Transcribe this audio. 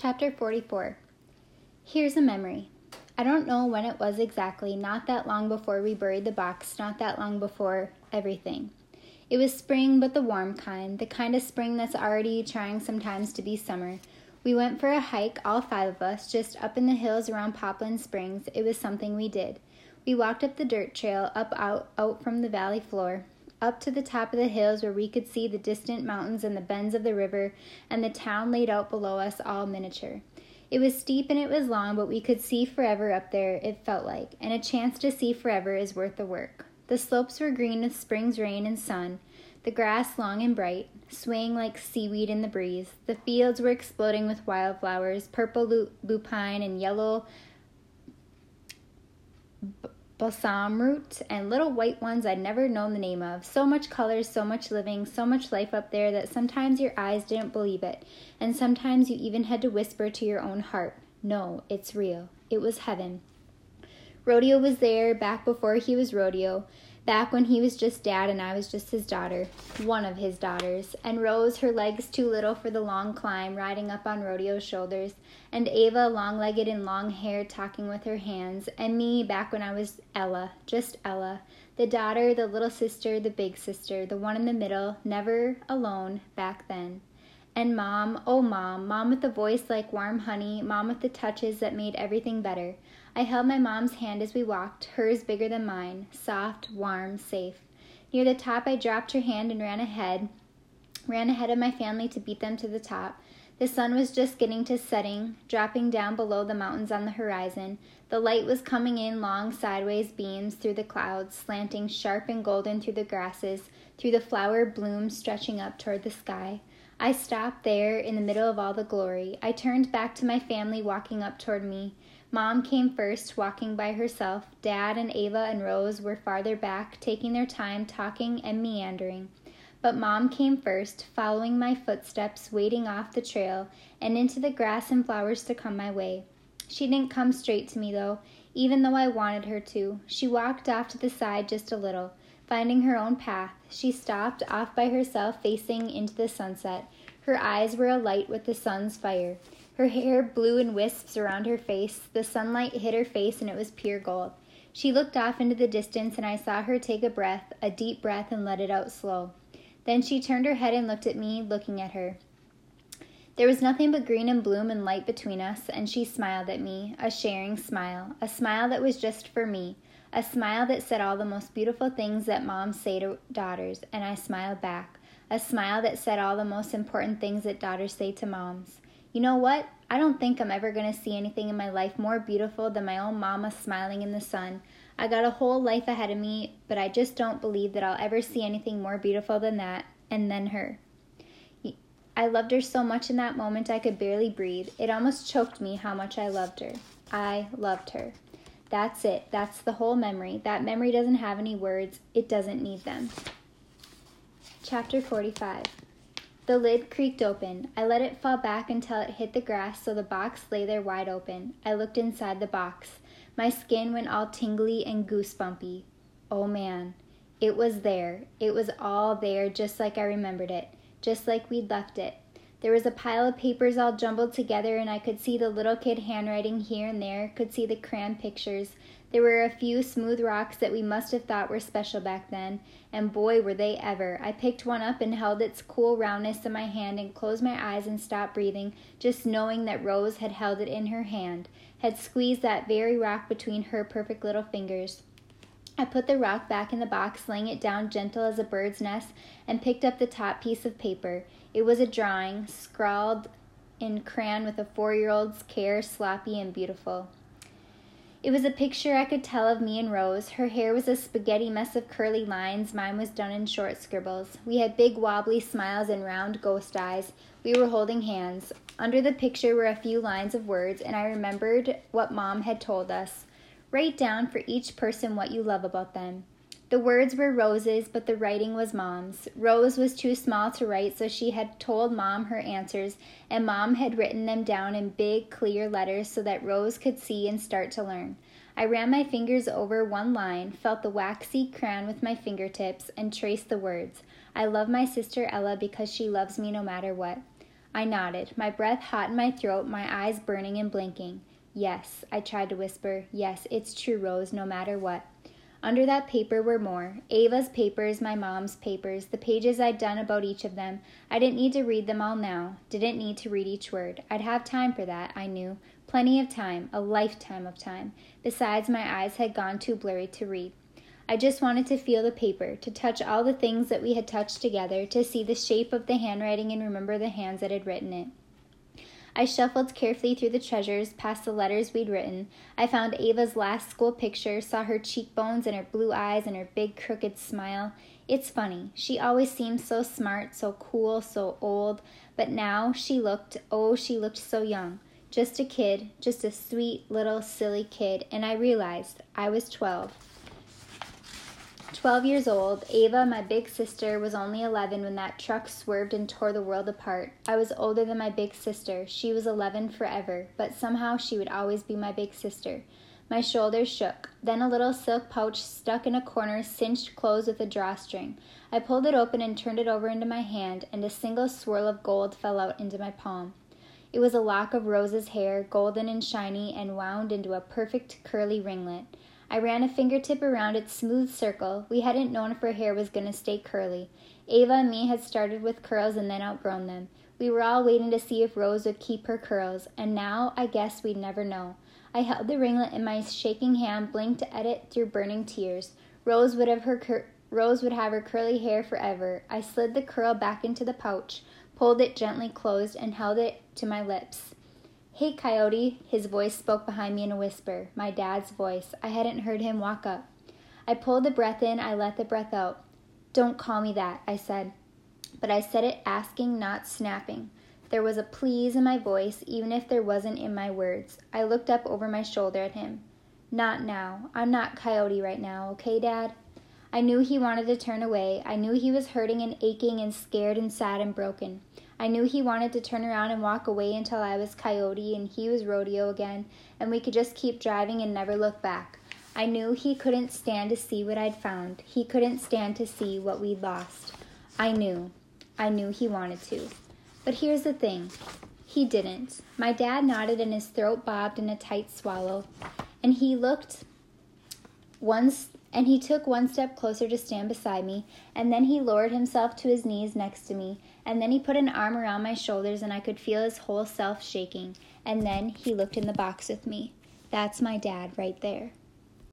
Chapter 44 Here's a memory. I don't know when it was exactly, not that long before we buried the box, not that long before everything. It was spring, but the warm kind, the kind of spring that's already trying sometimes to be summer. We went for a hike, all five of us, just up in the hills around Poplin Springs. It was something we did. We walked up the dirt trail, up out, out from the valley floor, up to the top of the hills where we could see the distant mountains and the bends of the river, and the town laid out below us all miniature. It was steep and it was long, but we could see forever up there, it felt like, and a chance to see forever is worth the work. The slopes were green with spring's rain and sun, the grass long and bright, swaying like seaweed in the breeze. The fields were exploding with wildflowers, purple lupine and yellow balsam root, and little white ones I'd never known the name of. So much color, so much living, so much life up there that sometimes your eyes didn't believe it, and sometimes you even had to whisper to your own heart, No, it's real. It was heaven. Rodeo was there back before he was rodeo back when he was just dad and I was just his daughter, one of his daughters, and Rose, her legs too little for the long climb, riding up on Rodeo's shoulders, and Ava, long legged and long haired, talking with her hands, and me back when I was Ella, just Ella, the daughter, the little sister, the big sister, the one in the middle, never alone back then. And mom, oh mom, mom with a voice like warm honey, mom with the touches that made everything better. I held my mom's hand as we walked, hers bigger than mine, soft, warm, safe. Near the top, I dropped her hand and ran ahead, ran ahead of my family to beat them to the top. The sun was just getting to setting, dropping down below the mountains on the horizon. The light was coming in long sideways beams through the clouds, slanting sharp and golden through the grasses, through the flower blooms stretching up toward the sky. I stopped there in the middle of all the glory. I turned back to my family walking up toward me. Mom came first, walking by herself. Dad and Ava and Rose were farther back, taking their time, talking and meandering. But Mom came first, following my footsteps, wading off the trail and into the grass and flowers to come my way. She didn't come straight to me, though, even though I wanted her to. She walked off to the side just a little, finding her own path. She stopped off by herself, facing into the sunset. Her eyes were alight with the sun's fire. Her hair blew in wisps around her face. The sunlight hit her face and it was pure gold. She looked off into the distance and I saw her take a breath, a deep breath, and let it out slow. Then she turned her head and looked at me, looking at her. There was nothing but green and bloom and light between us, and she smiled at me, a sharing smile, a smile that was just for me, a smile that said all the most beautiful things that moms say to daughters, and I smiled back, a smile that said all the most important things that daughters say to moms. You know what? I don't think I'm ever going to see anything in my life more beautiful than my own mama smiling in the sun. I got a whole life ahead of me, but I just don't believe that I'll ever see anything more beautiful than that, and then her. I loved her so much in that moment I could barely breathe. It almost choked me how much I loved her. I loved her. That's it. That's the whole memory. That memory doesn't have any words, it doesn't need them. Chapter 45 the lid creaked open. I let it fall back until it hit the grass so the box lay there wide open. I looked inside the box. My skin went all tingly and goosebumpy. Oh man, it was there. It was all there just like I remembered it, just like we'd left it. There was a pile of papers all jumbled together, and I could see the little kid handwriting here and there, could see the crayon pictures, there were a few smooth rocks that we must have thought were special back then, and boy were they ever. I picked one up and held its cool roundness in my hand and closed my eyes and stopped breathing, just knowing that Rose had held it in her hand, had squeezed that very rock between her perfect little fingers. I put the rock back in the box, laying it down gentle as a bird's nest, and picked up the top piece of paper. It was a drawing, scrawled in crayon with a four year old's care, sloppy and beautiful. It was a picture I could tell of me and Rose. Her hair was a spaghetti mess of curly lines, mine was done in short scribbles. We had big wobbly smiles and round ghost eyes. We were holding hands. Under the picture were a few lines of words, and I remembered what Mom had told us. Write down for each person what you love about them. The words were Rose's, but the writing was Mom's. Rose was too small to write, so she had told Mom her answers, and Mom had written them down in big, clear letters so that Rose could see and start to learn. I ran my fingers over one line, felt the waxy crayon with my fingertips, and traced the words I love my sister Ella because she loves me no matter what. I nodded, my breath hot in my throat, my eyes burning and blinking. Yes, I tried to whisper. Yes, it's true, Rose, no matter what. Under that paper were more Ava's papers, my mom's papers, the pages I'd done about each of them. I didn't need to read them all now, didn't need to read each word. I'd have time for that, I knew. Plenty of time, a lifetime of time. Besides, my eyes had gone too blurry to read. I just wanted to feel the paper, to touch all the things that we had touched together, to see the shape of the handwriting and remember the hands that had written it. I shuffled carefully through the treasures, past the letters we'd written. I found Ava's last school picture, saw her cheekbones and her blue eyes and her big crooked smile. It's funny. She always seemed so smart, so cool, so old, but now she looked, oh, she looked so young. Just a kid, just a sweet little silly kid, and I realized I was 12. 12 years old, Ava, my big sister, was only 11 when that truck swerved and tore the world apart. I was older than my big sister. She was 11 forever, but somehow she would always be my big sister. My shoulders shook. Then a little silk pouch stuck in a corner cinched closed with a drawstring. I pulled it open and turned it over into my hand, and a single swirl of gold fell out into my palm. It was a lock of Rose's hair, golden and shiny, and wound into a perfect curly ringlet. I ran a fingertip around its smooth circle. We hadn't known if her hair was going to stay curly. Ava and me had started with curls and then outgrown them. We were all waiting to see if Rose would keep her curls, and now I guess we'd never know. I held the ringlet in my shaking hand, blinked at it through burning tears. Rose would have her cur- Rose would have her curly hair forever. I slid the curl back into the pouch, pulled it gently closed, and held it to my lips. Hey, Coyote, his voice spoke behind me in a whisper, my dad's voice. I hadn't heard him walk up. I pulled the breath in, I let the breath out. Don't call me that, I said. But I said it asking, not snapping. There was a please in my voice, even if there wasn't in my words. I looked up over my shoulder at him. Not now. I'm not Coyote right now, okay, Dad? I knew he wanted to turn away. I knew he was hurting and aching and scared and sad and broken. I knew he wanted to turn around and walk away until I was Coyote and he was Rodeo again, and we could just keep driving and never look back. I knew he couldn't stand to see what I'd found. He couldn't stand to see what we'd lost. I knew. I knew he wanted to. But here's the thing he didn't. My dad nodded and his throat bobbed in a tight swallow, and he looked once and he took one step closer to stand beside me, and then he lowered himself to his knees next to me, and then he put an arm around my shoulders and I could feel his whole self shaking, and then he looked in the box with me. That's my dad right there.